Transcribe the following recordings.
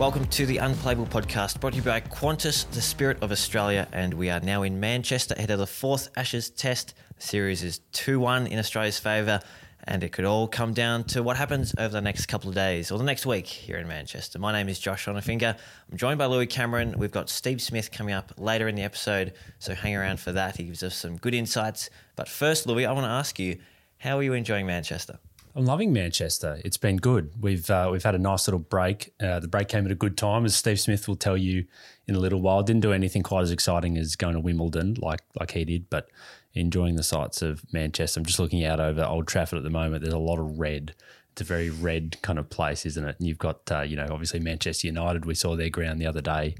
Welcome to the Unplayable Podcast, brought to you by Qantas, the spirit of Australia, and we are now in Manchester ahead of the fourth Ashes Test. The series is 2 1 in Australia's favour, and it could all come down to what happens over the next couple of days or the next week here in Manchester. My name is Josh Schonafinger. I'm joined by Louis Cameron. We've got Steve Smith coming up later in the episode, so hang around for that. He gives us some good insights. But first, Louis, I want to ask you, how are you enjoying Manchester? I'm loving Manchester. It's been good. We've uh, we've had a nice little break. Uh, the break came at a good time, as Steve Smith will tell you in a little while. Didn't do anything quite as exciting as going to Wimbledon, like like he did, but enjoying the sights of Manchester. I'm just looking out over Old Trafford at the moment. There's a lot of red. It's a very red kind of place, isn't it? And you've got uh, you know obviously Manchester United. We saw their ground the other day.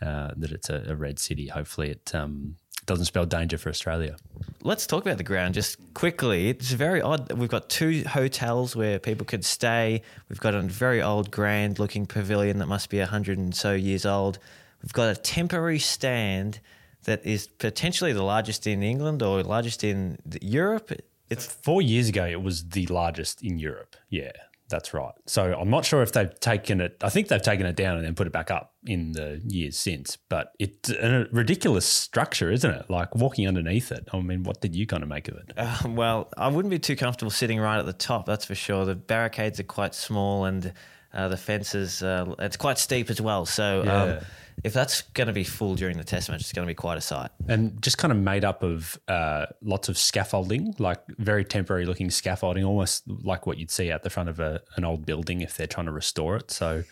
Uh, that it's a, a, red city. Hopefully, it um, doesn't spell danger for Australia. Let's talk about the ground just quickly. It's very odd. We've got two hotels where people could stay. We've got a very old, grand looking pavilion that must be 100 and so years old. We've got a temporary stand that is potentially the largest in England or largest in Europe. It's four years ago, it was the largest in Europe. Yeah. That's right. So I'm not sure if they've taken it. I think they've taken it down and then put it back up in the years since. But it's a ridiculous structure, isn't it? Like walking underneath it. I mean, what did you kind of make of it? Uh, well, I wouldn't be too comfortable sitting right at the top. That's for sure. The barricades are quite small and uh, the fences. Uh, it's quite steep as well. So. Yeah. Um, if that's going to be full during the test match, it's going to be quite a sight. And just kind of made up of uh, lots of scaffolding, like very temporary looking scaffolding, almost like what you'd see at the front of a, an old building if they're trying to restore it. So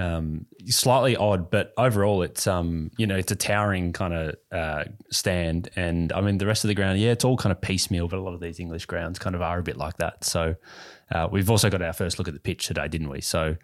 um, slightly odd, but overall, it's um, you know, it's a towering kind of uh, stand, and I mean, the rest of the ground, yeah, it's all kind of piecemeal, but a lot of these English grounds kind of are a bit like that. So uh, we've also got our first look at the pitch today, didn't we? So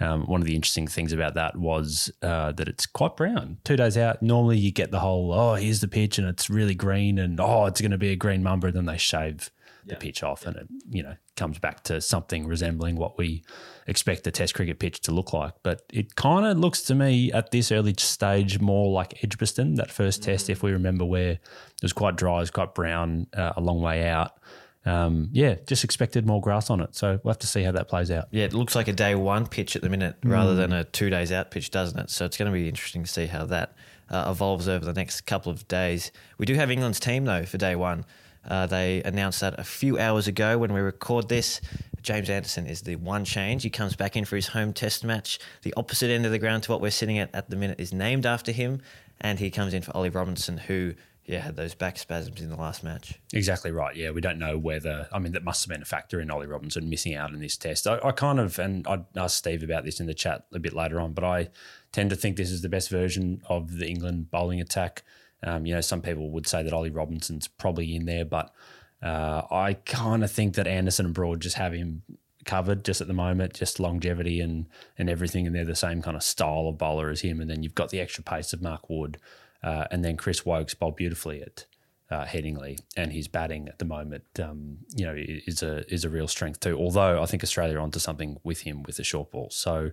um, one of the interesting things about that was uh, that it's quite brown. Two days out, normally you get the whole, oh, here's the pitch and it's really green and oh, it's going to be a green mamba. And then they shave the pitch off yeah. and it, you know, comes back to something resembling what we expect a test cricket pitch to look like. But it kind of looks to me at this early stage more like Edgbaston, that 1st mm-hmm. test, if we remember, where it was quite dry, it was quite brown uh, a long way out um, yeah, just expected more grass on it. So we'll have to see how that plays out. Yeah, it looks like a day one pitch at the minute mm. rather than a two days out pitch, doesn't it? So it's going to be interesting to see how that uh, evolves over the next couple of days. We do have England's team though for day one. Uh, they announced that a few hours ago when we record this. James Anderson is the one change. He comes back in for his home test match. The opposite end of the ground to what we're sitting at at the minute is named after him. And he comes in for Ollie Robinson, who yeah, had those back spasms in the last match. Exactly right. Yeah, we don't know whether. I mean, that must have been a factor in Ollie Robinson missing out in this test. I, I kind of, and I asked Steve about this in the chat a bit later on, but I tend to think this is the best version of the England bowling attack. Um, you know, some people would say that Ollie Robinson's probably in there, but uh, I kind of think that Anderson and Broad just have him covered just at the moment, just longevity and and everything, and they're the same kind of style of bowler as him. And then you've got the extra pace of Mark Wood. Uh, and then Chris Woakes bowled beautifully at uh, Headingley, and his batting at the moment, um, you know, is a is a real strength too. Although I think Australia are onto something with him with the short ball. So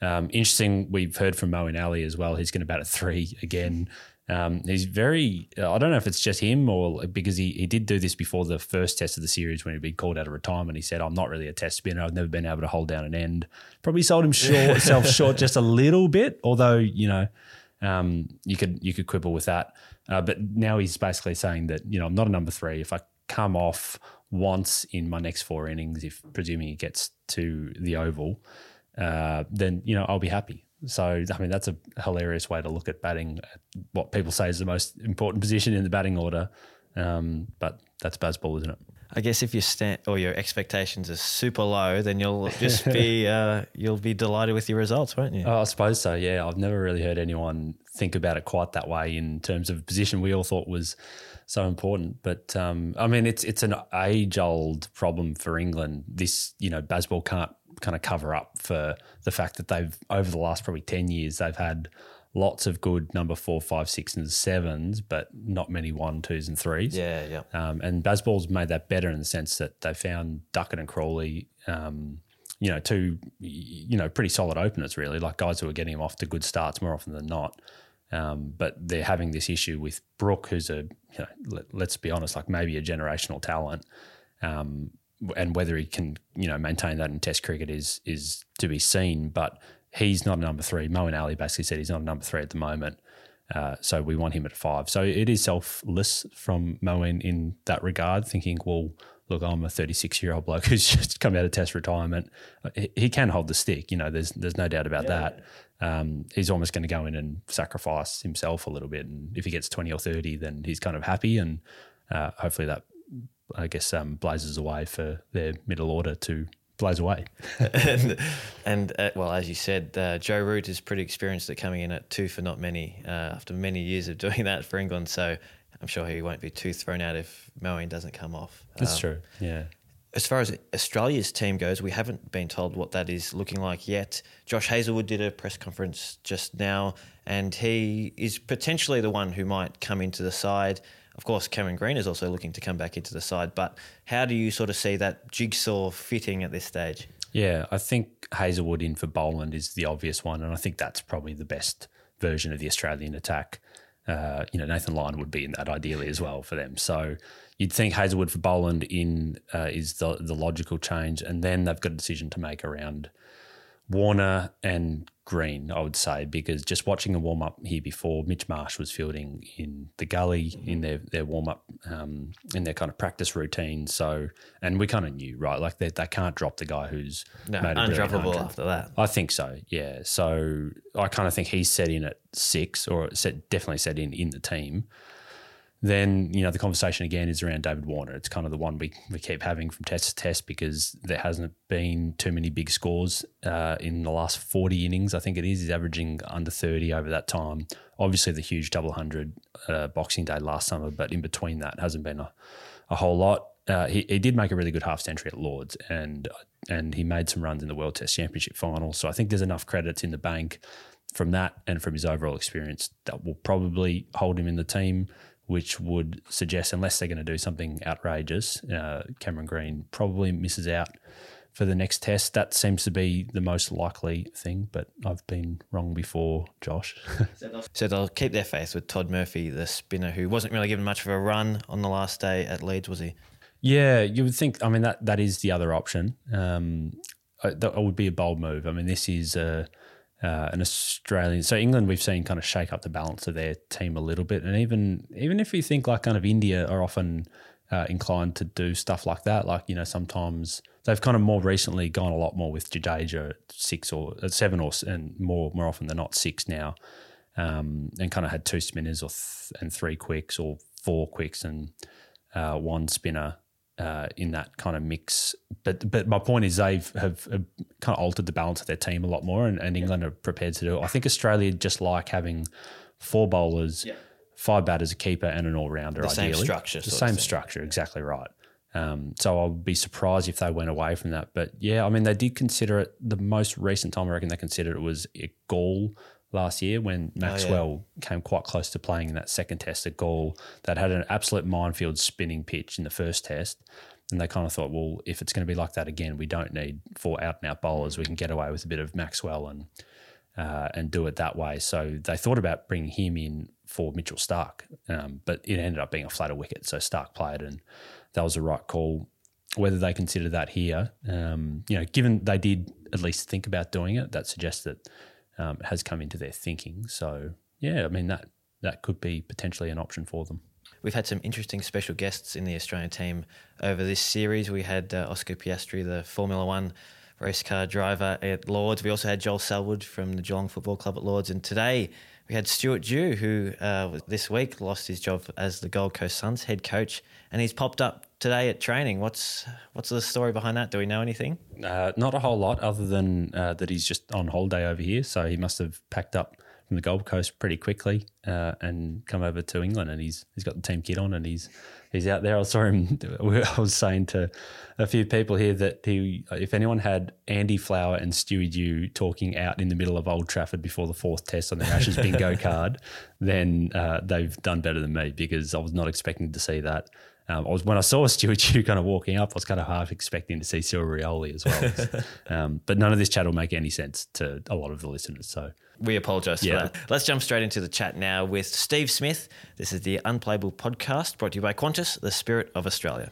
um, interesting. We've heard from Moeen Ali as well. He's going to bat at three again. Um, he's very. Uh, I don't know if it's just him or because he, he did do this before the first test of the series when he'd been called out of retirement. He said, "I'm not really a test spinner. I've never been able to hold down an end." Probably sold him short, self short just a little bit. Although you know um, you could you could quibble with that, uh, but now he's basically saying that you know I'm not a number three. If I come off once in my next four innings, if presuming he gets to the oval, uh, then you know I'll be happy. So I mean that's a hilarious way to look at batting. What people say is the most important position in the batting order, um, but that's Bazball, isn't it? I guess if your stand or your expectations are super low, then you'll just be uh, you'll be delighted with your results, won't you? Oh, I suppose so. Yeah, I've never really heard anyone think about it quite that way in terms of position we all thought was so important. But um, I mean, it's it's an age old problem for England. This you know, Bazball can't kind of cover up for the fact that they've over the last probably ten years they've had lots of good number four, five, six, and sevens, but not many one, twos, and threes. Yeah, yeah. Um, and Bazball's made that better in the sense that they found Duckett and Crawley, um, you know, two, you know, pretty solid openers really, like guys who are getting them off to good starts more often than not. Um, but they're having this issue with Brook, who's a, you know, let, us be honest, like maybe a generational talent. Um, and whether he can, you know, maintain that in Test cricket is is to be seen. But he's not a number three. Moeen Ali basically said he's not a number three at the moment. Uh, so we want him at five. So it is selfless from Moeen in that regard, thinking, well, look, I'm a 36 year old bloke who's just come out of test retirement. He, he can hold the stick, you know. There's there's no doubt about yeah. that. Um, he's almost going to go in and sacrifice himself a little bit, and if he gets 20 or 30, then he's kind of happy, and uh, hopefully that I guess um, blazes away for their middle order to blaze away. and, and uh, well, as you said, uh, Joe Root is pretty experienced at coming in at two for not many uh, after many years of doing that for England. So I'm sure he won't be too thrown out if Moeen doesn't come off. That's um, true. Yeah. As far as Australia's team goes, we haven't been told what that is looking like yet. Josh Hazlewood did a press conference just now, and he is potentially the one who might come into the side. Of course, Cameron Green is also looking to come back into the side, but how do you sort of see that jigsaw fitting at this stage? Yeah, I think Hazlewood in for Boland is the obvious one, and I think that's probably the best version of the Australian attack. Uh, you know, Nathan Lyon would be in that ideally as well for them. So you'd think Hazlewood for Boland in uh, is the the logical change, and then they've got a decision to make around Warner and Green, I would say, because just watching a warm up here before, Mitch Marsh was fielding in the gully in their their warm up um, in their kind of practice routine. So, and we kind of knew, right? Like they, they can't drop the guy who's no, made undroppable after that. I think so, yeah. So I kind of think he's set in at six, or set, definitely set in in the team then you know the conversation again is around David Warner. It's kind of the one we, we keep having from test to test because there hasn't been too many big scores uh, in the last 40 innings. I think it is. He's averaging under 30 over that time. Obviously, the huge double hundred uh, Boxing Day last summer, but in between that hasn't been a, a whole lot. Uh, he, he did make a really good half century at Lords and and he made some runs in the World Test Championship final. So I think there's enough credits in the bank from that and from his overall experience that will probably hold him in the team which would suggest, unless they're going to do something outrageous, uh, Cameron Green probably misses out for the next test. That seems to be the most likely thing, but I've been wrong before, Josh. so they'll keep their faith with Todd Murphy, the spinner who wasn't really given much of a run on the last day at Leeds, was he? Yeah, you would think. I mean, that that is the other option. Um, that would be a bold move. I mean, this is a uh, an Australian. So England, we've seen kind of shake up the balance of their team a little bit, and even even if you think like kind of India are often uh, inclined to do stuff like that, like you know sometimes they've kind of more recently gone a lot more with Jadeja six or seven or and more more often than not six now, um, and kind of had two spinners or th- and three quicks or four quicks and uh, one spinner uh, in that kind of mix. But but my point is they've have, have, kind of altered the balance of their team a lot more, and, and England yeah. are prepared to do it. I think Australia just like having four bowlers, yeah. five batters, a keeper, and an all rounder. The ideally. same structure. The same structure, exactly right. Um, so I'll be surprised if they went away from that. But yeah, I mean, they did consider it. The most recent time I reckon they considered it was a Galle last year when Maxwell oh, yeah. came quite close to playing in that second test at Galle that had an absolute minefield spinning pitch in the first test. And they kind of thought, well, if it's going to be like that again, we don't need four out and out bowlers. We can get away with a bit of Maxwell and uh, and do it that way. So they thought about bringing him in for Mitchell Stark, um, but it ended up being a flatter wicket. So Stark played, and that was the right call. Whether they consider that here, um, you know, given they did at least think about doing it, that suggests that um, has come into their thinking. So yeah, I mean that that could be potentially an option for them. We've had some interesting special guests in the Australian team over this series. We had uh, Oscar Piastri, the Formula One race car driver at Lords. We also had Joel Selwood from the Geelong Football Club at Lords. And today we had Stuart Dew, who uh, this week lost his job as the Gold Coast Suns head coach. And he's popped up today at training. What's what's the story behind that? Do we know anything? Uh, not a whole lot, other than uh, that he's just on holiday over here. So he must have packed up from the Gold Coast pretty quickly uh, and come over to England, and he's he's got the team kit on, and he's he's out there. I saw him. I was saying to a few people here that he, if anyone had Andy Flower and Stewie Dew talking out in the middle of Old Trafford before the fourth test on their Ashes bingo card, then uh, they've done better than me because I was not expecting to see that. Um, I was when I saw Stuart Dew kind of walking up, I was kind of half expecting to see Cyril Rioli as well. um, but none of this chat will make any sense to a lot of the listeners. So we apologise yeah. for that. Let's jump straight into the chat now with Steve Smith. This is the Unplayable podcast brought to you by Qantas, the spirit of Australia.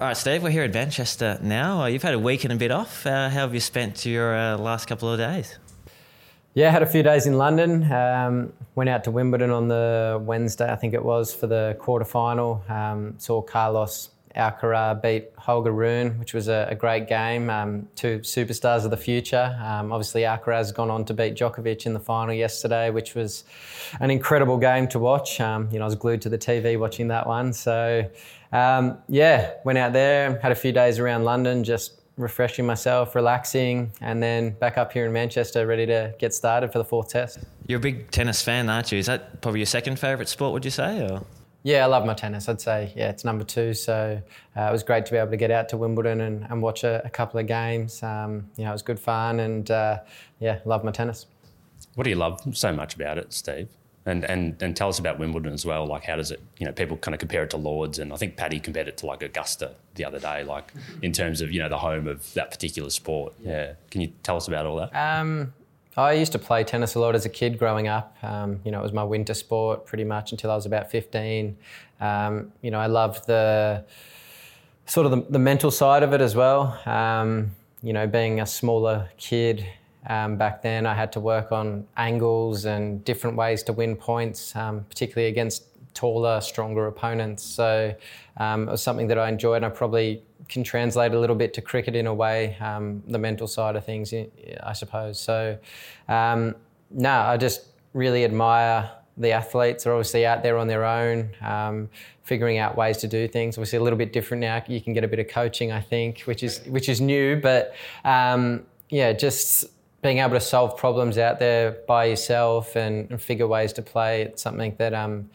All right, Steve, we're here at Manchester now. Uh, you've had a week and a bit off. Uh, how have you spent your uh, last couple of days? Yeah, had a few days in London. Um, went out to Wimbledon on the Wednesday, I think it was, for the quarter final. Um, saw Carlos Alcaraz beat Holger Rune, which was a, a great game. Um, two superstars of the future. Um, obviously, Alcaraz has gone on to beat Djokovic in the final yesterday, which was an incredible game to watch. Um, you know, I was glued to the TV watching that one. So, um, yeah, went out there, had a few days around London, just refreshing myself, relaxing, and then back up here in Manchester, ready to get started for the fourth test. You're a big tennis fan, aren't you? Is that probably your second favourite sport, would you say? Or? Yeah, I love my tennis. I'd say, yeah, it's number two. So uh, it was great to be able to get out to Wimbledon and, and watch a, a, couple of games. Um, you know, it was good fun and, uh, yeah, love my tennis. What do you love so much about it, Steve? And, and and tell us about Wimbledon as well. Like, how does it? You know, people kind of compare it to Lords, and I think Paddy compared it to like Augusta the other day, like in terms of you know the home of that particular sport. Yeah, can you tell us about all that? Um, I used to play tennis a lot as a kid growing up. Um, you know, it was my winter sport pretty much until I was about 15. Um, you know, I loved the sort of the, the mental side of it as well. Um, you know, being a smaller kid um, back then, I had to work on angles and different ways to win points, um, particularly against taller, stronger opponents. So um, it was something that I enjoyed. And I probably can translate a little bit to cricket in a way, um, the mental side of things, I suppose. So, um, no, I just really admire the athletes. They're obviously out there on their own, um, figuring out ways to do things. Obviously, a little bit different now. You can get a bit of coaching, I think, which is which is new. But um, yeah, just being able to solve problems out there by yourself and, and figure ways to play. It's something that um,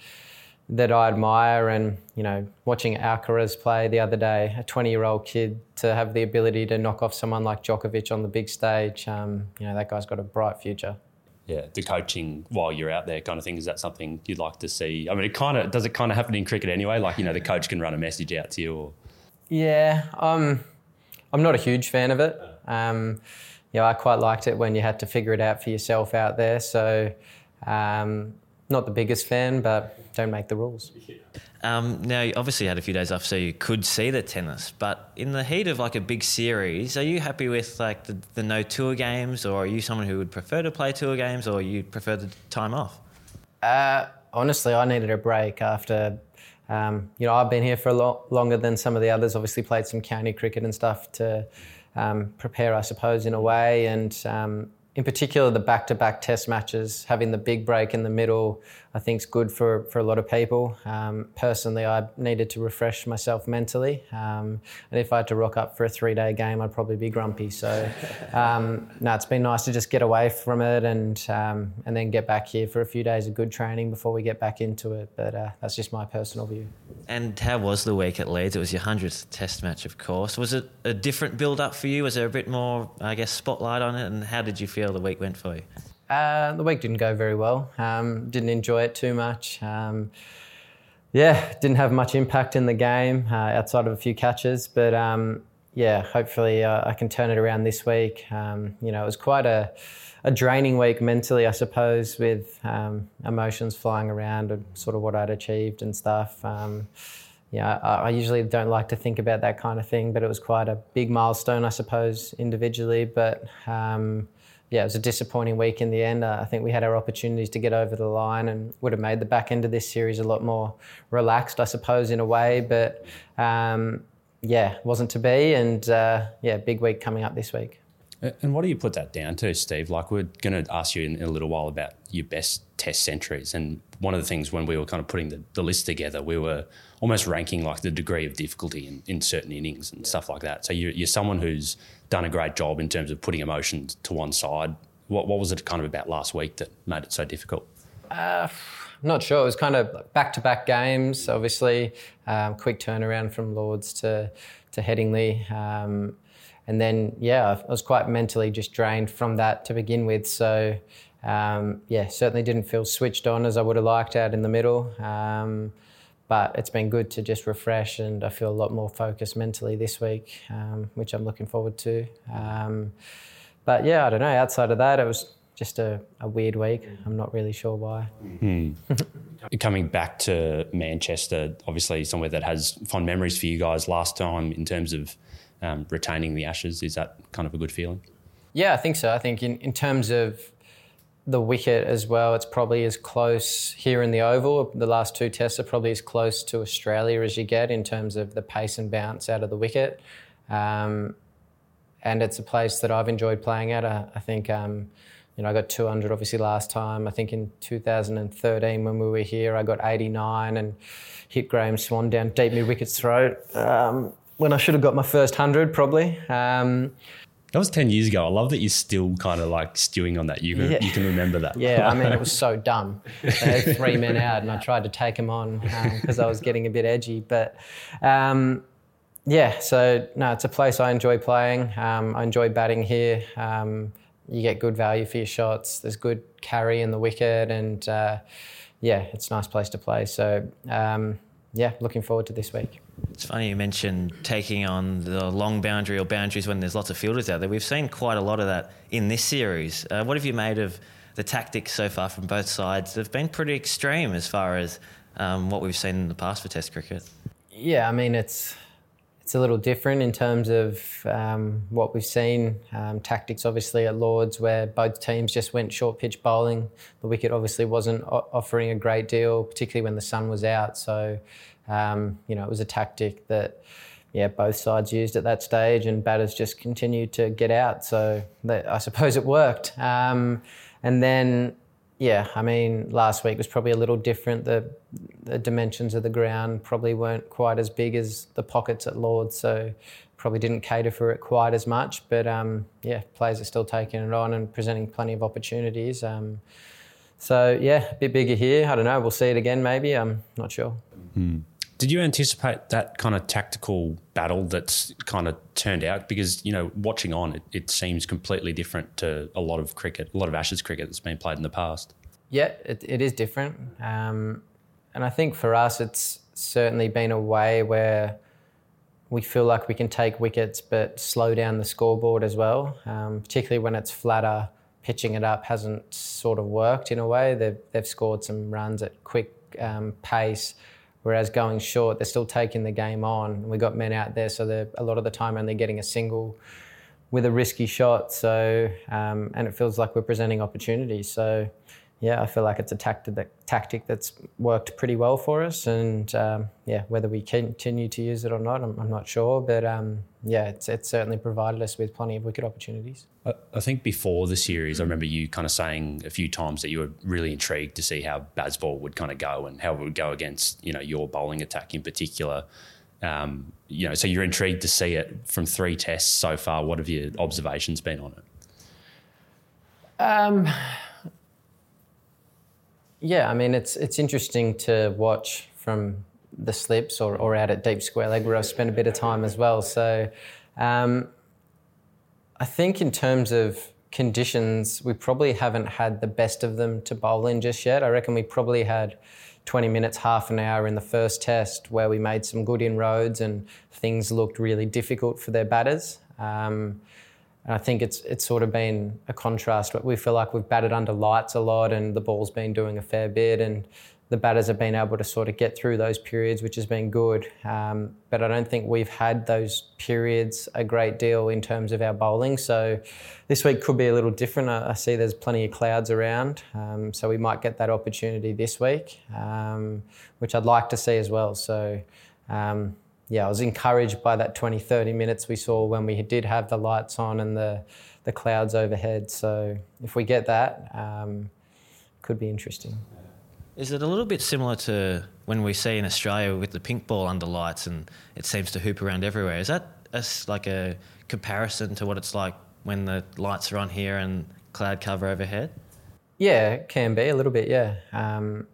that I admire. And, you know, watching Alcaraz play the other day, a 20 year old kid to have the ability to knock off someone like Djokovic on the big stage, um, you know, that guy's got a bright future. Yeah, the coaching while you're out there kind of thing, is that something you'd like to see? I mean, it kind of, does it kind of happen in cricket anyway? Like, you know, the coach can run a message out to you or? Yeah, um, I'm not a huge fan of it. Um, you know, I quite liked it when you had to figure it out for yourself out there. So, um, not the biggest fan, but don't make the rules. Um, now, you obviously had a few days off, so you could see the tennis. But in the heat of like a big series, are you happy with like the, the no tour games, or are you someone who would prefer to play tour games, or you prefer the time off? Uh, honestly, I needed a break after. Um, you know, I've been here for a lot longer than some of the others. Obviously, played some county cricket and stuff to um, prepare, I suppose, in a way. And um, in particular, the back-to-back test matches, having the big break in the middle, I think is good for, for a lot of people. Um, personally, I needed to refresh myself mentally, um, and if I had to rock up for a three-day game, I'd probably be grumpy. So, um, no, it's been nice to just get away from it and um, and then get back here for a few days of good training before we get back into it. But uh, that's just my personal view. And how was the week at Leeds? It was your hundredth Test match, of course. Was it a different build-up for you? Was there a bit more, I guess, spotlight on it? And how did you feel the week went for you? Uh, the week didn't go very well. Um, didn't enjoy it too much. Um, yeah, didn't have much impact in the game uh, outside of a few catches. But um, yeah, hopefully uh, I can turn it around this week. Um, you know, it was quite a, a draining week mentally, I suppose, with um, emotions flying around and sort of what I'd achieved and stuff. Um, yeah, I, I, usually don't like to think about that kind of thing, but it was quite a big milestone, I suppose, individually. But um, yeah, it was a disappointing week in the end. Uh, I think we had our opportunities to get over the line and would have made the back end of this series a lot more relaxed, I suppose, in a way. But um, yeah, wasn't to be. And uh, yeah, big week coming up this week. And what do you put that down to, Steve? Like, we're going to ask you in a little while about your best test centuries. And one of the things when we were kind of putting the, the list together, we were almost ranking like the degree of difficulty in, in certain innings and stuff like that. So you're, you're someone who's done a great job in terms of putting emotions to one side. What, what was it kind of about last week that made it so difficult? Uh, I'm not sure. It was kind of back to back games, obviously. Um, quick turnaround from Lords to, to Headingley. Um, and then yeah, I was quite mentally just drained from that to begin with. So um, yeah, certainly didn't feel switched on as I would have liked out in the middle. Um, but it's been good to just refresh, and I feel a lot more focused mentally this week, um, which I'm looking forward to. Um, but yeah, I don't know. Outside of that, it was just a, a weird week. I'm not really sure why. Coming back to Manchester, obviously somewhere that has fond memories for you guys last time in terms of um, retaining the Ashes. Is that kind of a good feeling? Yeah, I think so. I think in, in terms of the wicket as well, it's probably as close here in the Oval. The last two tests are probably as close to Australia as you get in terms of the pace and bounce out of the wicket. Um, and it's a place that I've enjoyed playing at. I, I think, um, you know, I got 200 obviously last time. I think in 2013 when we were here, I got 89 and hit Graeme Swann down deep mid wicket's throat. Um, when I should have got my first 100 probably. Um, that was 10 years ago. I love that you're still kind of like stewing on that. You, yeah. you can remember that. Yeah, I mean, it was so dumb. They had three men out, and I tried to take them on because um, I was getting a bit edgy. But um, yeah, so no, it's a place I enjoy playing. Um, I enjoy batting here. Um, you get good value for your shots. There's good carry in the wicket, and uh, yeah, it's a nice place to play. So um, yeah, looking forward to this week. It's funny you mentioned taking on the long boundary or boundaries when there's lots of fielders out there. We've seen quite a lot of that in this series. Uh, what have you made of the tactics so far from both sides? They've been pretty extreme as far as um, what we've seen in the past for Test cricket. Yeah, I mean it's it's a little different in terms of um, what we've seen. Um, tactics, obviously, at Lords, where both teams just went short pitch bowling. The wicket obviously wasn't offering a great deal, particularly when the sun was out. So, um, you know, it was a tactic that, yeah, both sides used at that stage, and batters just continued to get out. So, I suppose it worked. Um, and then yeah, I mean, last week was probably a little different. The, the dimensions of the ground probably weren't quite as big as the pockets at Lords, so probably didn't cater for it quite as much. But um, yeah, players are still taking it on and presenting plenty of opportunities. Um, so yeah, a bit bigger here. I don't know. We'll see it again, maybe. I'm not sure. Hmm. Did you anticipate that kind of tactical battle that's kind of turned out? Because, you know, watching on, it, it seems completely different to a lot of cricket, a lot of Ashes cricket that's been played in the past. Yeah, it, it is different. Um, and I think for us, it's certainly been a way where we feel like we can take wickets but slow down the scoreboard as well, um, particularly when it's flatter. Pitching it up hasn't sort of worked in a way. They've, they've scored some runs at quick um, pace Whereas going short, they're still taking the game on. We've got men out there, so they're a lot of the time only getting a single with a risky shot. So, um, and it feels like we're presenting opportunities. So, yeah, I feel like it's a tactic, that, tactic that's worked pretty well for us. And um, yeah, whether we continue to use it or not, I'm, I'm not sure. But um, yeah, it's, it's, certainly provided us with plenty of wicket opportunities. I, I think before the series, I remember you kind of saying a few times that you were really intrigued to see how Bazball would kind of go and how it would go against you know your bowling attack in particular. Um, you know, so you're intrigued to see it from three tests so far. What have your observations been on it? Um, yeah, I mean, it's it's interesting to watch from the slips or, or out at deep square leg where I've spent a bit of time as well. So um, I think in terms of conditions, we probably haven't had the best of them to bowl in just yet. I reckon we probably had 20 minutes, half an hour in the first test where we made some good inroads and things looked really difficult for their batters. Um, and I think it's it's sort of been a contrast. But We feel like we've batted under lights a lot, and the ball's been doing a fair bit, and the batters have been able to sort of get through those periods, which has been good. Um, but I don't think we've had those periods a great deal in terms of our bowling. So this week could be a little different. I, I see there's plenty of clouds around, um, so we might get that opportunity this week, um, which I'd like to see as well. So um, yeah, I was encouraged by that 20, 30 minutes we saw when we did have the lights on and the, the clouds overhead. So if we get that, um, could be interesting. Is it a little bit similar to when we see in Australia with the pink ball under lights and it seems to hoop around everywhere? Is that a, like a comparison to what it's like when the lights are on here and cloud cover overhead? Yeah, it can be a little bit, yeah. Um,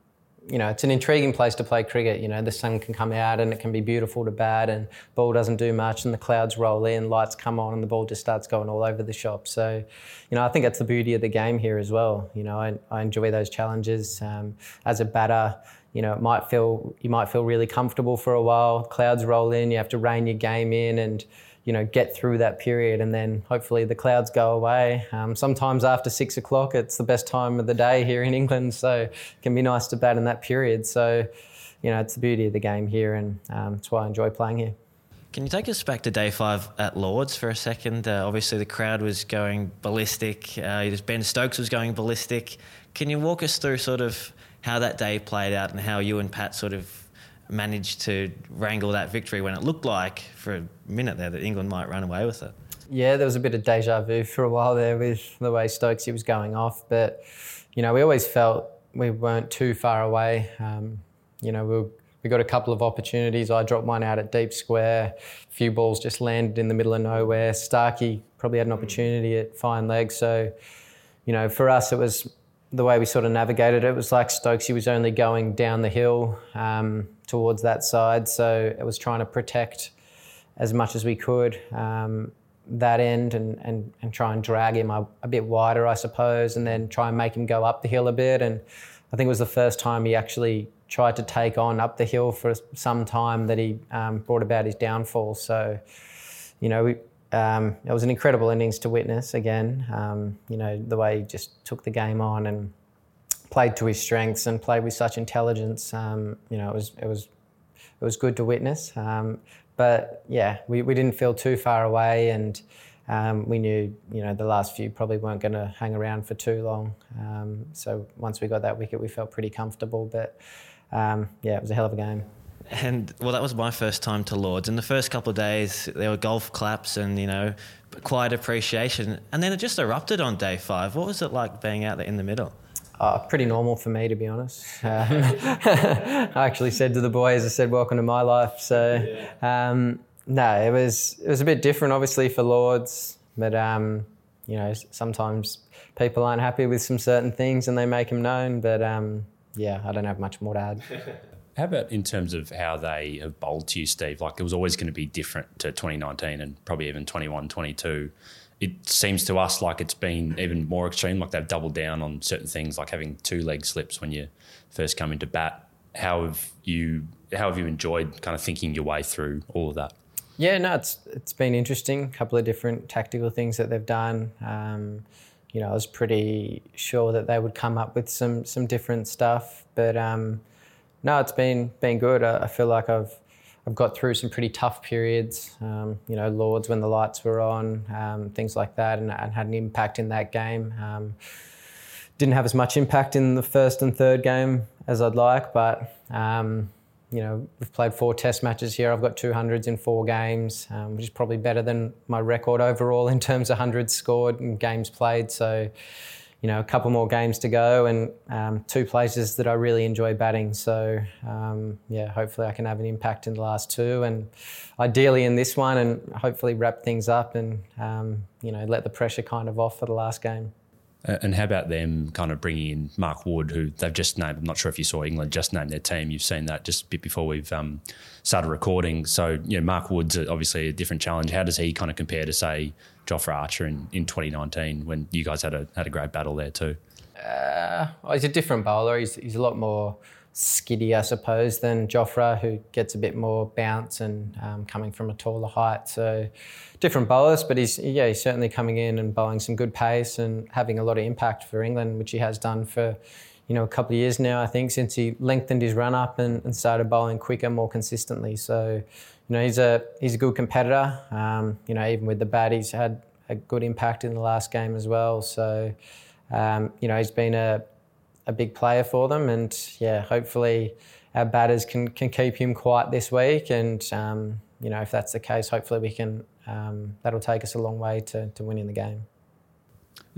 you know, it's an intriguing place to play cricket. You know, the sun can come out and it can be beautiful to bat, and ball doesn't do much, and the clouds roll in, lights come on, and the ball just starts going all over the shop. So, you know, I think that's the beauty of the game here as well. You know, I, I enjoy those challenges. Um, as a batter, you know, it might feel you might feel really comfortable for a while. Clouds roll in, you have to rein your game in, and you know, get through that period, and then hopefully the clouds go away. Um, sometimes after six o'clock, it's the best time of the day here in England, so it can be nice to bat in that period. So, you know, it's the beauty of the game here, and um, that's why I enjoy playing here. Can you take us back to day five at Lords for a second? Uh, obviously, the crowd was going ballistic. Uh, Ben Stokes was going ballistic. Can you walk us through sort of how that day played out and how you and Pat sort of managed to wrangle that victory when it looked like for a minute there that England might run away with it? Yeah, there was a bit of deja vu for a while there with the way Stokesy was going off, but you know we always felt we weren't too far away. Um, you know we were we got a couple of opportunities. I dropped one out at deep square. A few balls just landed in the middle of nowhere. Starkey probably had an opportunity at fine leg. So, you know, for us, it was the way we sort of navigated it. Was like Stokesy was only going down the hill um, towards that side. So it was trying to protect as much as we could um, that end and, and, and try and drag him a, a bit wider, I suppose, and then try and make him go up the hill a bit. And I think it was the first time he actually tried to take on up the hill for some time that he um, brought about his downfall. So, you know, we, um, it was an incredible innings to witness again. Um, you know, the way he just took the game on and played to his strengths and played with such intelligence. Um, you know, it was it was it was good to witness. Um, but yeah, we, we didn't feel too far away and. Um, we knew, you know, the last few probably weren't going to hang around for too long. Um, so once we got that wicket, we felt pretty comfortable. But yeah, it was a hell of a game. And well, that was my first time to Lords. In the first couple of days, there were golf claps and you know, quiet appreciation, and then it just erupted on day five. What was it like being out there in the middle? Uh, pretty normal for me, to be honest. Um, I actually said to the boys, I said, "Welcome to my life." So, um, no, it was it was a bit different, obviously, for Lords, but um, you know, sometimes people aren't happy with some certain things and they make them known. But um, yeah, I don't have much more to add. How about in terms of how they have bowled to you, Steve? Like it was always going to be different to 2019 and probably even 21, 22. It seems to us like it's been even more extreme, like they've doubled down on certain things, like having two leg slips when you first come into bat. How have you how have you enjoyed kind of thinking your way through all of that? Yeah, no, it's it's been interesting. A couple of different tactical things that they've done. Um, you know, I was pretty sure that they would come up with some some different stuff. But um, no, it's been been good. I, I, feel like I've I've got through some pretty tough periods. Um, you know, Lords when the lights were on, um, things like that, and, and, had an impact in that game. Um, didn't have as much impact in the first and third game as I'd like, but um, you know, we've played four test matches here. I've got 200s in four games, um, which is probably better than my record overall in terms of hundreds scored and games played. So, you know, a couple more games to go and um, two places that I really enjoy batting. So, um, yeah, hopefully I can have an impact in the last two and ideally in this one and hopefully wrap things up and, um, you know, let the pressure kind of off for the last game. Uh, and how about them kind of bringing in Mark Wood, who they've just named? I'm not sure if you saw England just named their team. You've seen that just a bit before we've um, started recording. So, you know, Mark Wood's obviously a different challenge. How does he kind of compare to, say, Jofra Archer in, in 2019 when you guys had a had a great battle there too? Uh, well, he's a different bowler. He's, he's a lot more skiddy, I suppose, than Jofra, who gets a bit more bounce and um, coming from a taller height. So different bowlers, but he's yeah he's certainly coming in and bowling some good pace and having a lot of impact for England, which he has done for you know a couple of years now. I think since he lengthened his run up and, and started bowling quicker, more consistently. So you know he's a he's a good competitor. Um, you know even with the bat, he's had a good impact in the last game as well. So um, you know he's been a a big player for them. And yeah, hopefully our batters can, can keep him quiet this week. And, um, you know, if that's the case, hopefully we can, um, that'll take us a long way to, to winning the game.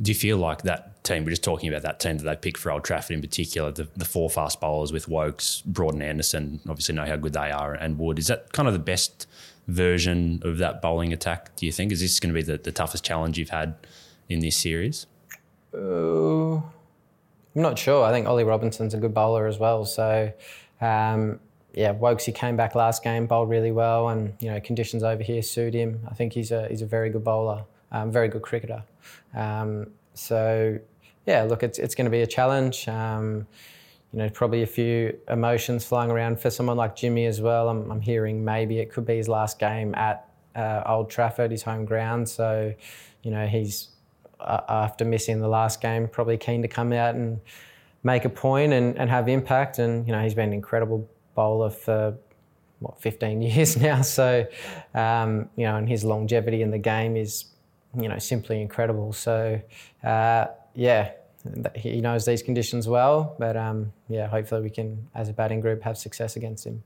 Do you feel like that team, we're just talking about that team that they picked for Old Trafford in particular, the, the four fast bowlers with Woakes, Broad and Anderson, obviously know how good they are, and Wood, is that kind of the best version of that bowling attack, do you think? Is this going to be the, the toughest challenge you've had in this series? Uh, I'm not sure. I think Ollie Robinson's a good bowler as well. So, um, yeah, Woakesy came back last game, bowled really well, and you know conditions over here suit him. I think he's a he's a very good bowler, um, very good cricketer. Um, so, yeah, look, it's it's going to be a challenge. Um, you know, probably a few emotions flying around for someone like Jimmy as well. I'm, I'm hearing maybe it could be his last game at uh, Old Trafford, his home ground. So, you know, he's after missing the last game, probably keen to come out and make a point and, and have impact. And you know, he's been an incredible bowler for what 15 years now. So, um, you know, and his longevity in the game is, you know, simply incredible. So, uh, yeah, he knows these conditions well. But um, yeah, hopefully we can, as a batting group, have success against him.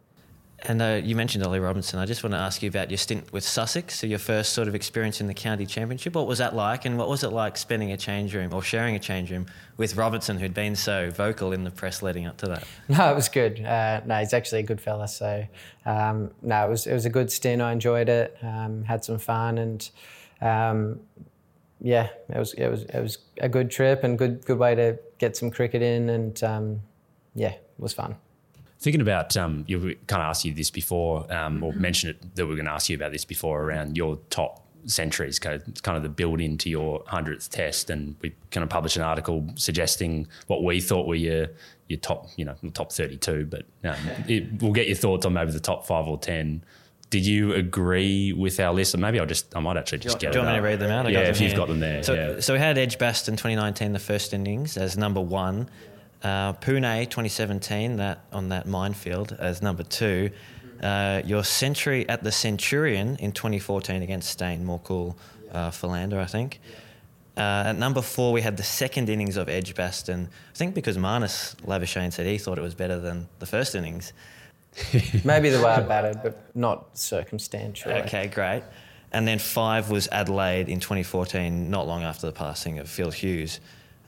And uh, you mentioned Ollie Robinson. I just want to ask you about your stint with Sussex, so your first sort of experience in the county championship. What was that like, and what was it like spending a change room or sharing a change room with Robinson, who'd been so vocal in the press leading up to that? No, it was good. Uh, no, he's actually a good fella. So um, no, it was it was a good stint. I enjoyed it. Um, had some fun, and um, yeah, it was it was it was a good trip and good good way to get some cricket in, and um, yeah, it was fun. Thinking about, um, you kind of asked you this before, um, or mentioned it that we are going to ask you about this before around your top centuries, kind of, kind of the build into your hundredth test, and we kind of published an article suggesting what we thought were your your top, you know, top thirty two, but um, it, we'll get your thoughts on maybe the top five or ten. Did you agree with our list? Or maybe I'll just, I might actually just do get do you want me to read them out? I yeah, got if you've here. got them there. So, yeah. so we had Edgbaston 2019, the first innings, as number one. Uh, Pune 2017, that on that minefield as number two. Uh, your century at the Centurion in 2014 against Steyn, more cool uh, Philander, I think. Uh, at number four, we had the second innings of Edgbaston. I think because Marnus Labuschagne said he thought it was better than the first innings. Maybe the way I batted, but not circumstantial. Okay, great. And then five was Adelaide in 2014, not long after the passing of Phil Hughes.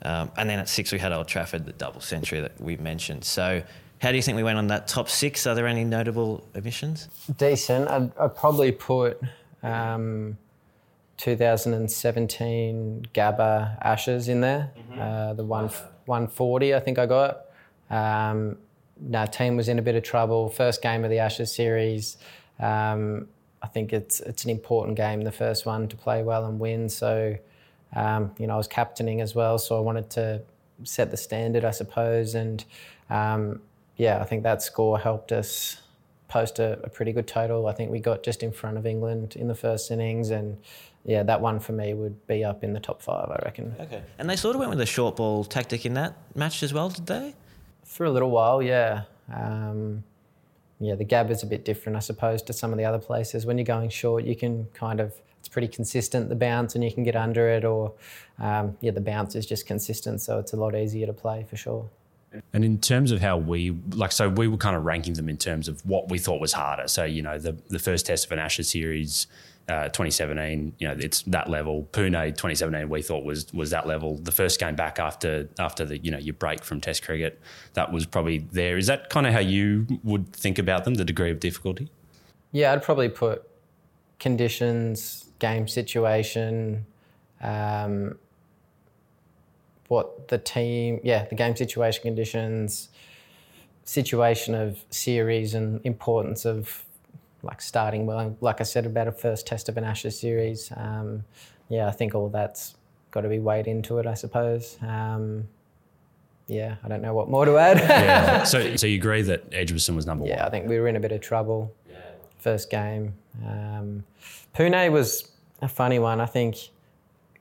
Um, and then at six, we had Old Trafford, the double century that we mentioned. So, how do you think we went on that top six? Are there any notable omissions? Decent. I'd, I'd probably put um, 2017 Gabba Ashes in there. Uh, the one 140, I think I got. Um, no, team was in a bit of trouble. First game of the Ashes series. Um, I think it's it's an important game, the first one, to play well and win. So, um, you know, I was captaining as well, so I wanted to set the standard, I suppose. And um, yeah, I think that score helped us post a, a, pretty good total. I think we got just in front of England in the first innings, and yeah, that one for me would be up in the top five, I reckon. Okay. And they sort of went with a short ball tactic in that match as well, did they? For a little while, yeah. Um, yeah, the Gabba's a bit different, I suppose, to some of the other places. When you're going short, you can kind of it's pretty consistent the bounce, and you can get under it, or um, yeah, the bounce is just consistent, so it's a lot easier to play for sure. And in terms of how we like, so we were kind of ranking them in terms of what we thought was harder. So you know, the the first test of an Ashes series, uh, 2017, you know, it's that level. Pune 2017, we thought was was that level. The first game back after after the you know your break from Test cricket, that was probably there. Is that kind of how you would think about them, the degree of difficulty? Yeah, I'd probably put conditions, game situation. Um, what the team, yeah, the game situation conditions, situation of series and importance of like starting well. Like I said about a first test of an Ashes series, um, yeah, I think all that's got to be weighed into it, I suppose. Um, yeah, I don't know what more to add. yeah. So, so you agree that Edgbaston was number yeah, one? Yeah, I think we were in a bit of trouble. Yeah. First game. Um, Pune was a funny one. I think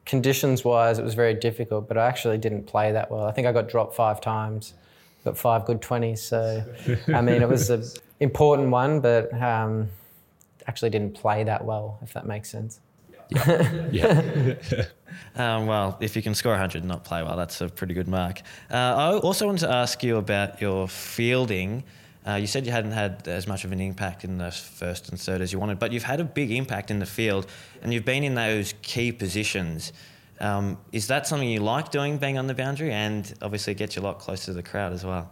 conditions wise, it was very difficult, but I actually didn't play that well. I think I got dropped five times, got five good 20s. So, I mean, it was an important one, but um, actually didn't play that well, if that makes sense. Yeah. yeah. Um, well, if you can score 100 and not play well, that's a pretty good mark. Uh, I also wanted to ask you about your fielding. Uh, you said you hadn't had as much of an impact in the first and third as you wanted, but you've had a big impact in the field and you've been in those key positions. Um, is that something you like doing, being on the boundary, and obviously gets you a lot closer to the crowd as well?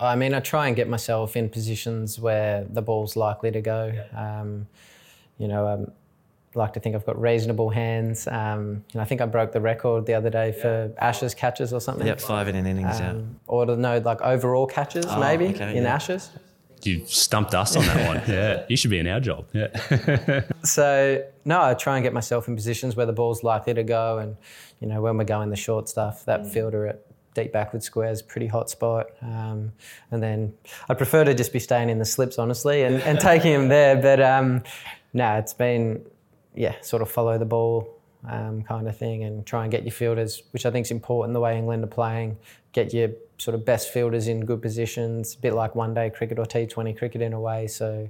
I mean, I try and get myself in positions where the ball's likely to go. Um, you know, um, like to think I've got reasonable hands. Um, you know, I think I broke the record the other day for Ashes catches or something. Yep, five in an innings. yeah. Um, or to know like overall catches Oh, maybe okay, in yeah. Ashes. You've stumped us on that one. Yeah. You should be in our job. Yeah. So no, I try and get myself in positions where the ball's likely to go, and you know when we're going the short stuff, that fielder at deep backward square is a pretty hot spot. Um, and then I prefer to just be staying in the slips, honestly, and, and taking him there. But um, no, it's been yeah, sort of follow the ball um, kind of thing and try and get your fielders, which I think is important the way England are playing, get your sort of best fielders in good positions, a bit like one day cricket or T20 cricket in a way. So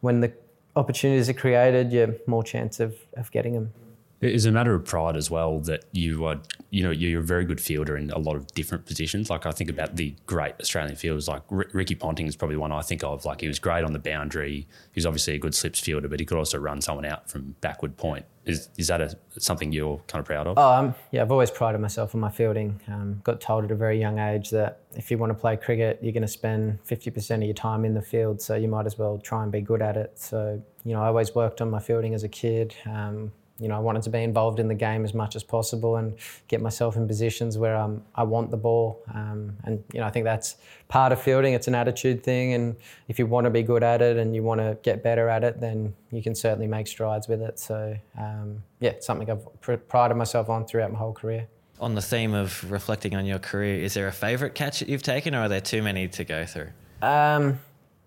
when the opportunities are created, you're more chance of, of getting them. It is a matter of pride as well that you are, you know, you're a very good fielder in a lot of different positions. Like I think about the great Australian fielders, like R- Ricky Ponting is probably one I think of. Like he was great on the boundary. He was obviously a good slips fielder, but he could also run someone out from backward point. Is is that a, something you're kind of proud of? Oh, um, yeah, I've always prided myself on my fielding. Um, got told at a very young age that if you want to play cricket, you're going to spend 50% of your time in the field, so you might as well try and be good at it. So, you know, I always worked on my fielding as a kid. Um, you know, I wanted to be involved in the game as much as possible and get myself in positions where um, I want the ball. Um, and, you know, I think that's part of fielding. It's an attitude thing. And if you want to be good at it and you want to get better at it, then you can certainly make strides with it. So, um, yeah, it's something I've pr- prided myself on throughout my whole career. On the theme of reflecting on your career, is there a favourite catch that you've taken or are there too many to go through? Um,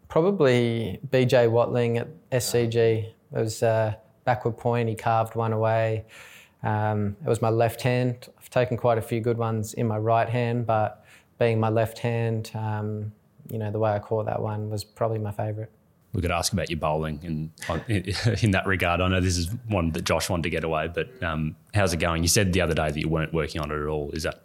probably BJ Watling at SCG. It was... Uh, backward point. He carved one away. Um, it was my left hand. I've taken quite a few good ones in my right hand, but being my left hand, um, you know, the way I caught that one was probably my favourite. We could ask about your bowling in, in that regard. I know this is one that Josh wanted to get away, but um, how's it going? You said the other day that you weren't working on it at all. Is that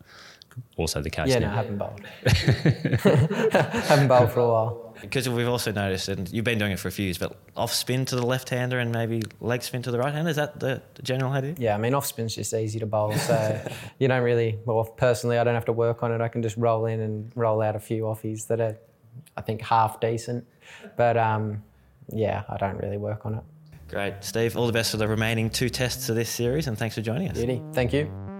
also the case? Yeah, now? no, I haven't bowled. haven't bowled for a while. Because we've also noticed, and you've been doing it for a few years, but off spin to the left hander and maybe leg spin to the right hander. Is that the, the general idea? Yeah, I mean, off spin's just easy to bowl. So you don't really, well, personally, I don't have to work on it. I can just roll in and roll out a few offies that are, I think, half decent. But um, yeah, I don't really work on it. Great. Steve, all the best for the remaining two tests of this series, and thanks for joining us. Beauty. Thank you.